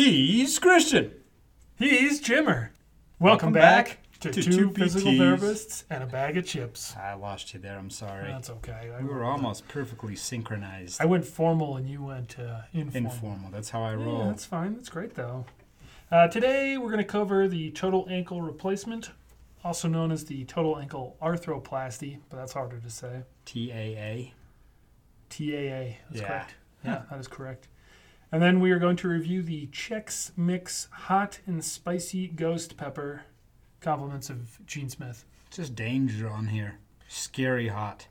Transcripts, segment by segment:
He's Christian. He's Jimmer. Welcome, Welcome back, back to, to two, two physical PTs. therapists and a bag of chips. I lost you there. I'm sorry. That's okay. I we were went- almost perfectly synchronized. I went formal and you went uh, informal. Informal. That's how I Yeah, roll. that's fine. That's great though. Uh, today we're going to cover the total ankle replacement, also known as the total ankle arthroplasty, but that's harder to say. TAA. TAA. That's Yeah. correct. Yeah, that is correct. And then we are going to review the Chex Mix Hot and Spicy Ghost Pepper, compliments of Gene Smith. It's just danger on here. Scary hot.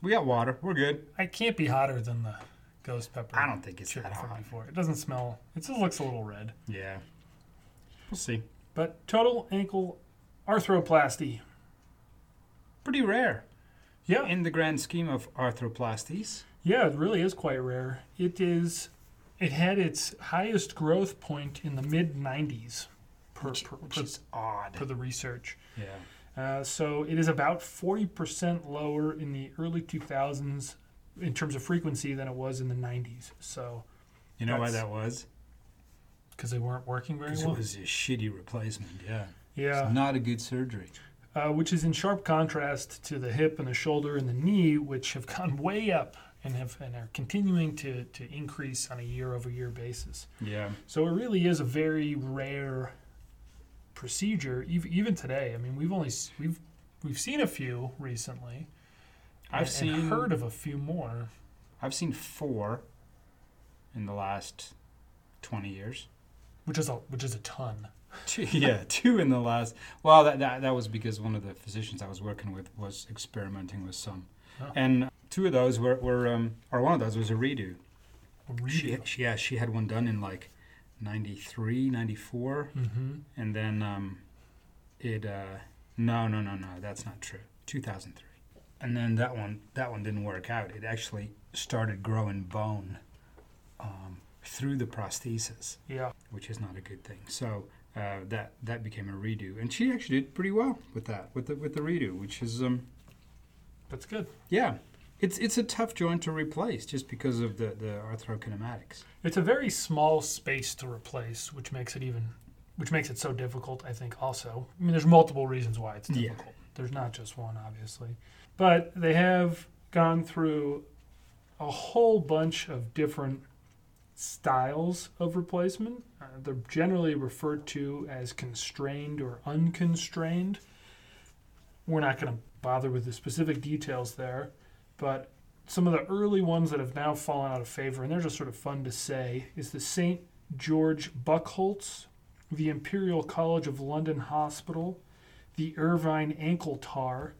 We got water. We're good. I can't be hotter than the Ghost Pepper. I don't think it's that hot. before. It doesn't smell. It just looks a little red. Yeah. We'll see. But total ankle arthroplasty. Pretty rare Yeah, in the grand scheme of arthroplasties. yeah, it really is quite rare. It is. It had its highest growth point in the mid '90s, per Which, per, which per, is odd. per the research. Yeah. Uh, so it is about 40% lower in the early 2000s in terms of frequency than it was in the 90s. So You know why that was? because they weren't working very well. it was a shitty replacement. Yeah. yeah. It's not a good surgery. uh, which is in sharp contrast to the hip and the shoulder and the knee, which have gone way up and have and are continuing to to increase on a year over year basis. Yeah. So it really is a very rare procedure, ev- even today. I mean, we've only we've we've seen a few recently. I've and- seen and heard of a few more. I've seen four in the last twenty years. which is a which is a ton. Two, yeah, two in the last. Well, that, that that was because one of the physicians I was working with was experimenting with some, Oh. and two of those were, were um, or one of those was a redo. She, she yeah, she had one done in like 93, 94, Mm-hmm. and then um, it uh, no no no no that's not true. Two thousand three, and then that one that one didn't work out. It actually started growing bone um, through the prosthesis Yeah. which is not a good thing. So uh, that that became a redo, and she actually did pretty well with that, with the with the redo, which is um That's good. yeah, it's it's a tough joint to replace just because of the the arthrokinematics. It's a very small space to replace, which makes it even which makes it so difficult, I think also. I mean there's multiple reasons why it's Yeah. difficult. There's not just one obviously. But they have gone through a whole bunch of different styles of replacement. Uh, they're generally referred to as constrained or unconstrained. We're not going to bother with the specific details there, but some of the early ones that have now fallen out of favor, and they're just sort of fun to say, is the St. George Buchholz, the Imperial College of London Hospital, the Irvine Ankle TAR,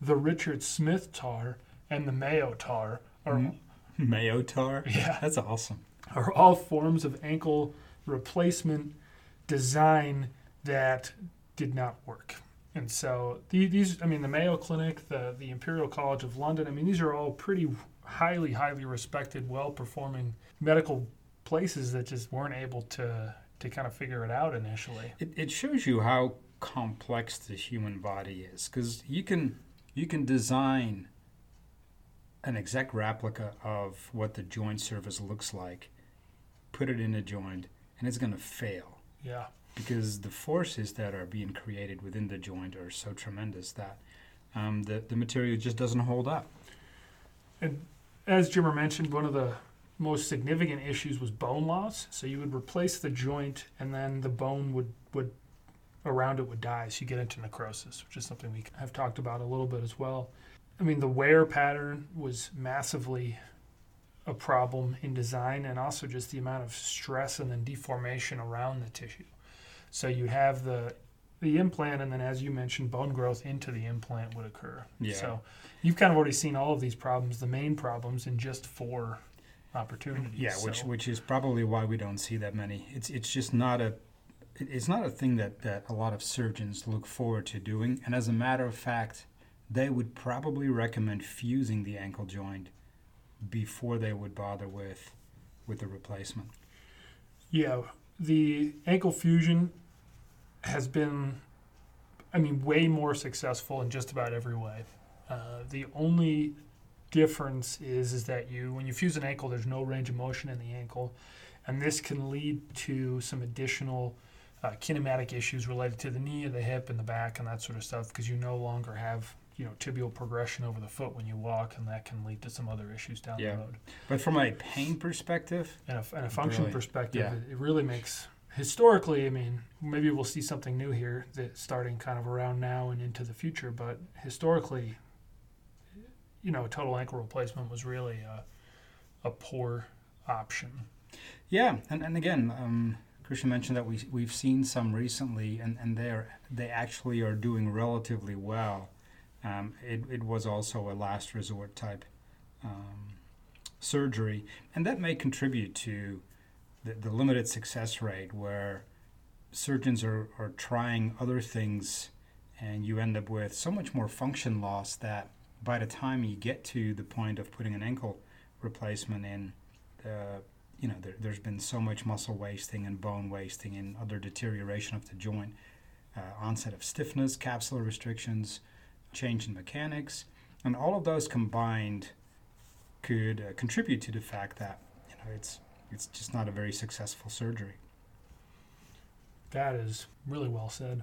the Richard Smith TAR, and the Mayo TAR are. Mayo tar, yeah, that's awesome. are all forms of ankle replacement design that did not work. And so the- these, I mean, the Mayo Clinic, the, the Imperial College of London, I mean, these are all pretty highly, highly respected, well performing medical places that just weren't able to, to kind of figure it out initially. It it shows you how complex the human body is, because you can you can design an exact replica of what the joint surface looks like, put it in a joint, and it's going to fail. Yeah. Because the forces that are being created within the joint are so tremendous that um, the, the material just doesn't hold up. And as Jimmer mentioned, one of the most significant issues was bone loss. So you would replace the joint, and then the bone would would around it would die. So you get into necrosis, which is something we have talked about a little bit as well. I mean, the wear pattern was massively a problem in design, and also just the amount of stress and then deformation around the tissue. So you have the the implant, and then as you mentioned, bone growth into the implant would occur. Yeah. So you've kind of already seen all of these problems, the main problems, in just four opportunities. Yeah, which So- which is probably why we don't see that many. It's it's just not a it's not a thing that, that a lot of surgeons look forward to doing. And as a matter of fact, they would probably recommend fusing the ankle joint before they would bother with with the replacement. Yeah, the ankle fusion has been, I mean, way more successful in just about every way. Uh, the only difference is is that you, when you fuse an ankle, there's no range of motion in the ankle, and this can lead to some additional uh, kinematic issues related to the knee, the hip, and the back, and that sort of stuff, because you no longer have you know tibial progression over the foot when you walk, and that can lead to some other issues down Yeah. the road. But from a pain perspective, And a, and a function Really? perspective, Yeah. it, it really makes historically. I mean, maybe we'll see something new here that starting kind of around now and into the future. But historically, you know, total ankle replacement was really a, a poor option. yeah, and, and again, um, Christian mentioned that we we've seen some recently, and and they're they actually are doing relatively well. Um, it it was also a last resort type um, surgery, and that may contribute to the, the limited success rate where surgeons are, are trying other things and you end up with so much more function loss that by the time you get to the point of putting an ankle replacement in, uh, you know, there, there's been so much muscle wasting and bone wasting and other deterioration of the joint, uh, onset of stiffness, capsular restrictions, change in mechanics, and all of those combined could uh, contribute to the fact that you know it's it's just not a very successful surgery. That is really well said.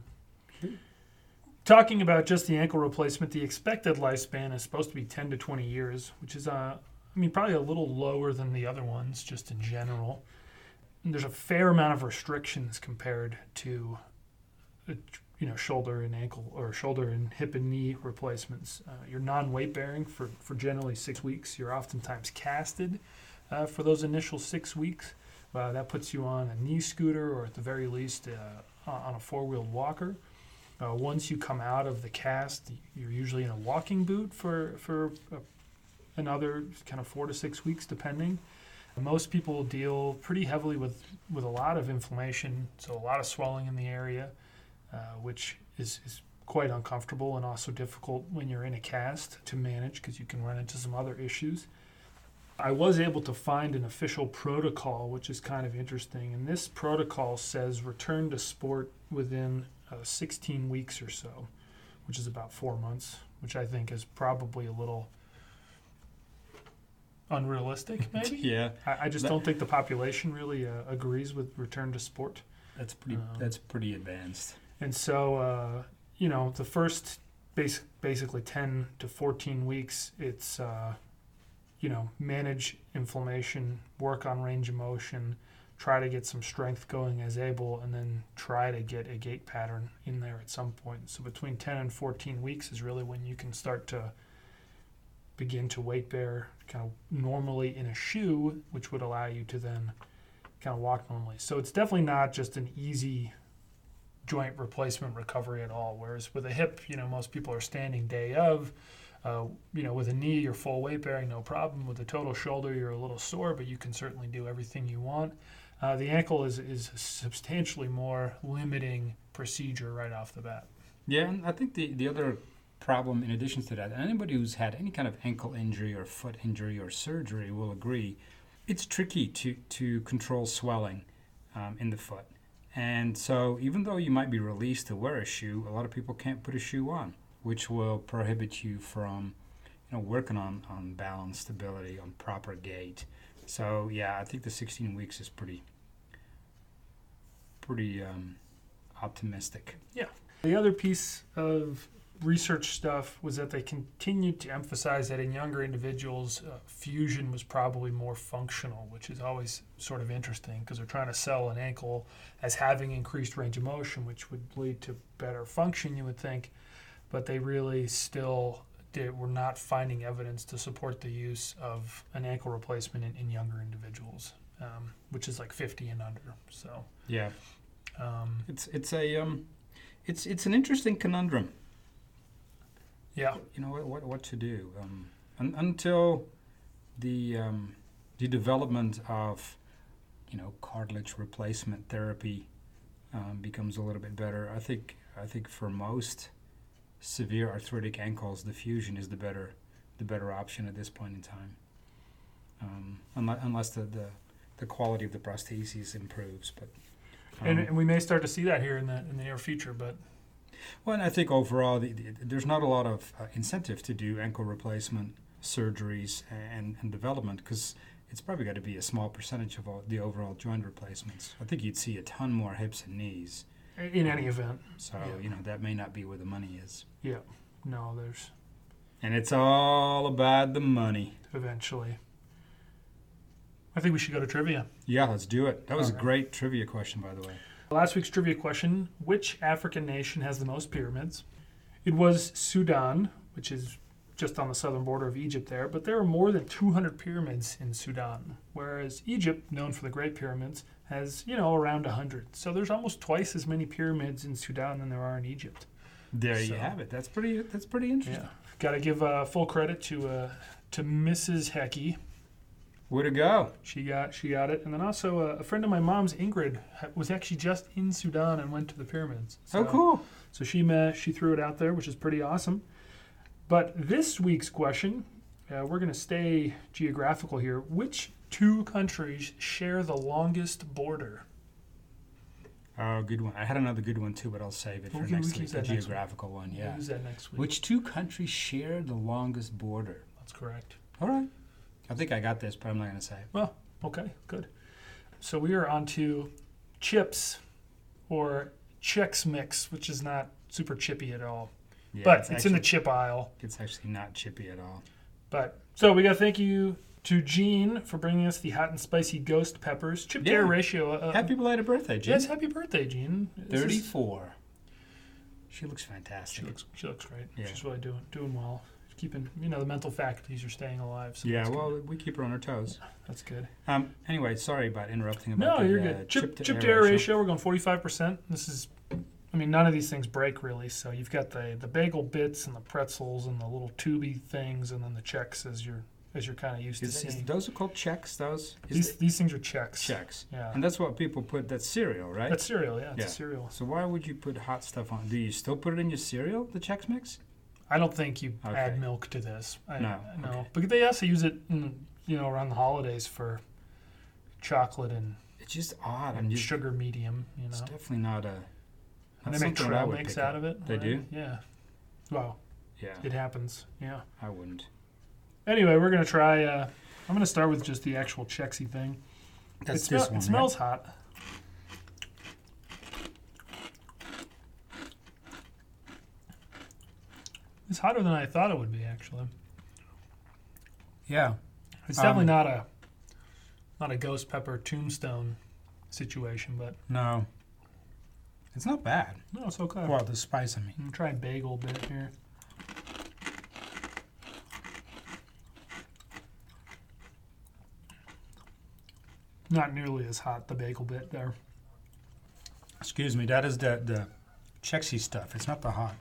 Talking about just the ankle replacement, the expected lifespan is supposed to be 10 to 20 years, which is, uh, I mean, probably a little lower than the other ones, just in general. And there's a fair amount of restrictions compared to, uh, you know, shoulder and ankle or shoulder and hip and knee replacements. Uh, you're non-weight bearing for, for generally six weeks. You're oftentimes casted uh, for those initial six weeks. Uh, that puts you on a knee scooter or at the very least uh, on a four-wheeled walker. Uh, once you come out of the cast, you're usually in a walking boot for for uh, another kind of four to six weeks, depending. Most people deal pretty heavily with with a lot of inflammation, so a lot of swelling in the area, which is, is quite uncomfortable and also difficult when you're in a cast to manage because you can run into some other issues. I was able to find an official protocol, which is kind of interesting. And this protocol says return to sport within uh, 16 weeks or so, which is about four months, which I think is probably a little unrealistic, maybe. yeah, I, I just That- don't think the population really uh, agrees with return to sport. that's pretty Um, that's pretty advanced. And so, uh, you know, the first basic, basically 10 to 14 weeks, it's, uh, you know, manage inflammation, work on range of motion, try to get some strength going as able, and then try to get a gait pattern in there at some point. So between 10 and 14 weeks is really when you can start to begin to weight bear kind of normally in a shoe, which would allow you to then kind of walk normally. So it's definitely not just an easy joint replacement recovery at all. Whereas with a hip, you know, most people are standing day of. Uh, you know, with a knee, you're full weight bearing, no problem. With a total shoulder, you're a little sore, but you can certainly do everything you want. Uh, the ankle is, is substantially more limiting procedure right off the bat. Yeah, and I think the, the other problem, in addition to that, anybody who's had any kind of ankle injury or foot injury or surgery will agree, it's tricky to, to control swelling um, in the foot. And so, even though you might be released to wear a shoe, a lot of people can't put a shoe on, which will prohibit you from, you know, working on, on balance, stability, on proper gait. So, yeah, I think the 16 weeks is pretty, pretty um, optimistic. Yeah. The other piece of research stuff was that they continued to emphasize that in younger individuals, uh, fusion was probably more functional, which is always sort of interesting because they're trying to sell an ankle as having increased range of motion, which would lead to better function, you would think. But they really still did, were not finding evidence to support the use of an ankle replacement in, in younger individuals, um, which is like 50 and under. So, Yeah. um, It's it's a um, it's it's an interesting conundrum. Yeah. You know what what, what to do um, un, until the um, the development of you know cartilage replacement therapy um, becomes a little bit better. I think I think for most severe arthritic ankles, the fusion is the better the better option at this point in time. Um, unless unless the, the the quality of the prostheses improves, but. And, um, and we may start to see that here in the in the near future, but Well, and I think overall, the, the, there's not a lot of uh, incentive to do ankle replacement surgeries and, and development because it's probably got to be a small percentage of all the overall joint replacements. I think you'd see a ton more hips and knees. In any event, So Yeah. you know that may not be where the money is, yeah. No, there's and it's all about the money. eventually. I think we should go to trivia. Yeah, let's do it. That was a great trivia question, by the way. Last week's trivia question Which African nation has the most pyramids? It was Sudan, which is just on the southern border of Egypt there, but there are more than 200 pyramids in Sudan, whereas Egypt, known for the Great Pyramids, has, you know, around 100. So there's almost twice as many pyramids in Sudan than there are in Egypt. There you have it. That's pretty. That's pretty interesting. Yeah. Got to give uh, full credit to uh, to Mrs. Hecky. Way to go! She got she got it, and then also uh, a friend of my mom's, Ingrid, was actually just in Sudan and went to the pyramids. oh, So- cool. So she uh, she threw it out there, which is pretty awesome. But this week's question, uh, we're going to stay geographical here. Which two countries share the longest border? Oh, good one. I had another good one too, but I'll save it for We'll next we'll week. That next week. geographical one, We'll yeah. use that next week. Which two countries share the longest border? That's correct. All right. I think I got this, but I'm not going to say. it. Okay, good. So we are on to chips or Chex Mix, which is not super chippy at all. Yeah, but it's, in actually, the chip aisle. It's actually not chippy at all. But so we got to thank you to Gene for bringing us the hot and spicy ghost peppers. Chip to air Yeah. ratio. Uh, Happy belated birthday, Jim. Yes, happy birthday, Gene. This is- Thirty-four. She looks fantastic. She looks she looks great. Yeah. She's really doing doing well. Keeping you know the mental faculties are staying alive. So yeah, that's good. well, we keep her on her toes. that's good. Um. Anyway, sorry about interrupting. No, the, you're uh, good. Chip, to chip air air ratio. We're going 45 percent. This is, I mean, none of these things break really. So you've got the the bagel bits and the pretzels and the little tubey things, and then the Chex as you're as you're kind of used Is, to is, seeing. those are called Chex. Those is These these things are Chex. Chex, Yeah. and that's what people put. That's cereal, right? That's cereal. Yeah, it's Yeah. cereal. so why would you put hot stuff on? Do you still put it in your cereal? The Chex Mix? I don't think you Okay. add milk to this. I, No, no. okay. But they also use it, in, you know, around the holidays for chocolate and, It's just odd. I'm just. sugar medium. You It's definitely not a. and not they make something that I trail mix out up. of it. They right? do? Yeah. Wow, Yeah, it happens. Yeah. I wouldn't. Anyway, we're gonna try. Uh, I'm gonna start with just the actual Chexy thing. That's it, this one. it right? smells hot. It's hotter than I thought it would be. Actually, Yeah. it's definitely Um, not a not a ghost pepper tombstone situation, but No. It's not bad. no, it's okay. Well, the spice, I mean. I'm try bagel bit here. Not nearly as hot the bagel bit there. Excuse me, that is the the Chexy stuff. It's not the hot.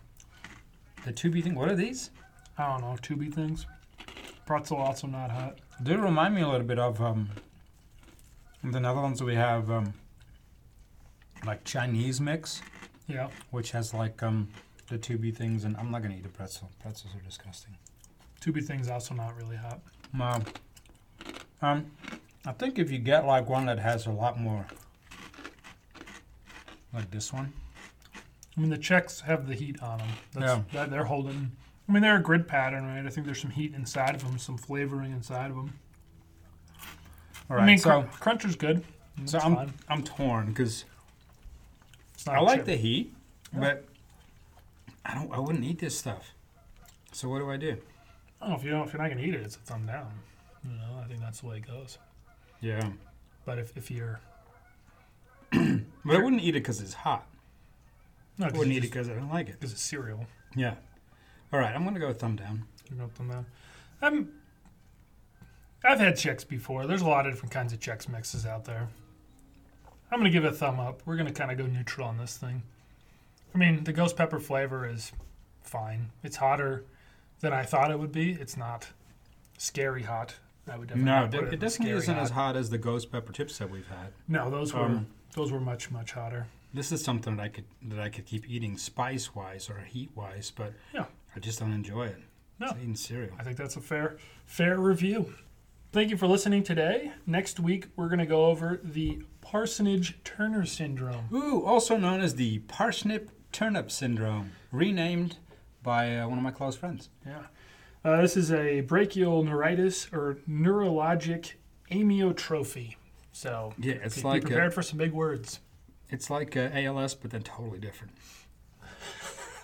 The tubey thing. What are these? I don't know, tubey things. Pretzel also not hot. They remind me a little bit of um. In the Netherlands, we have um. Like Chinese mix, Yeah. which has like um the tubey things, and I'm not gonna eat a pretzel. Pretzels are disgusting. Tubey things also not really hot. No. Um, I think if you get like one that has a lot more, like this one. I mean the Chex have the heat on them. That's, Yeah. that they're holding. I mean they're a grid pattern, right? I think there's some heat inside of them, some flavoring inside of them. All I mean, so cr- cruncher's good. so I'm fine. I'm torn because It's not I like chip. the heat, Yeah. but I don't. I wouldn't eat this stuff. So what do I do? Oh, if you don't, if you're not gonna eat it, it's a thumb down. You know, I think that's the way it goes. Yeah, But if, if you're but I wouldn't eat it because it's hot. No, I wouldn't eat it because I don't like it. because it's cereal. Yeah. All right, I'm gonna go thumb down. You're going thumb down. I'm. I've had Chex before. There's a lot of different kinds of Chex mixes out there. I'm gonna give it a thumb up. We're gonna kind of go neutral on this thing. I mean, the ghost pepper flavor is fine. It's hotter than I thought it would be. It's not scary hot. I would definitely No, it, it definitely isn't hot. as hot as the ghost pepper chips that we've had. No, those were Um, those were much much hotter. This is something that I could that I could keep eating spice wise or heat wise, but Yeah. I just don't enjoy it. No. It's eating cereal. I think that's a fair fair review. Thank you for listening today. Next week we're going to go over the Parsonage Turner syndrome. Ooh, also known as the parsnip turnip syndrome, renamed by uh, one of my close friends. Yeah. Uh, this is a brachial neuritis or neurologic amyotrophy. So Yeah, it's be like prepared uh, for some big words. It's like uh, ALS, but then totally different.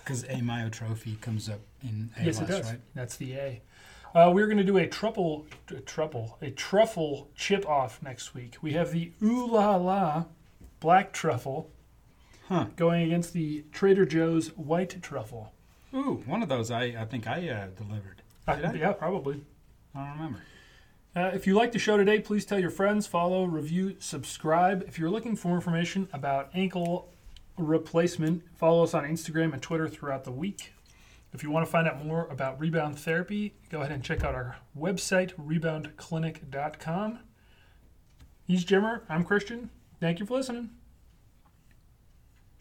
Because amyotrophy comes up in ALS, yes, it does. right? That's the A. Uh, we're going to do a truffle, a truffle, a truffle chip off next week. We have the Ooh La La black truffle Huh. going against the Trader Joe's white truffle. Ooh, one of those I, I think I uh, delivered. Uh, I? yeah, probably. I don't remember. Uh, if you like the show today, please tell your friends, follow, review, subscribe. If you're looking for information about ankle replacement, follow us on Instagram and Twitter throughout the week. If you want to find out more about rebound therapy, go ahead and check out our website, reboundclinic.com. He's Jimmer. I'm Christian. Thank you for listening.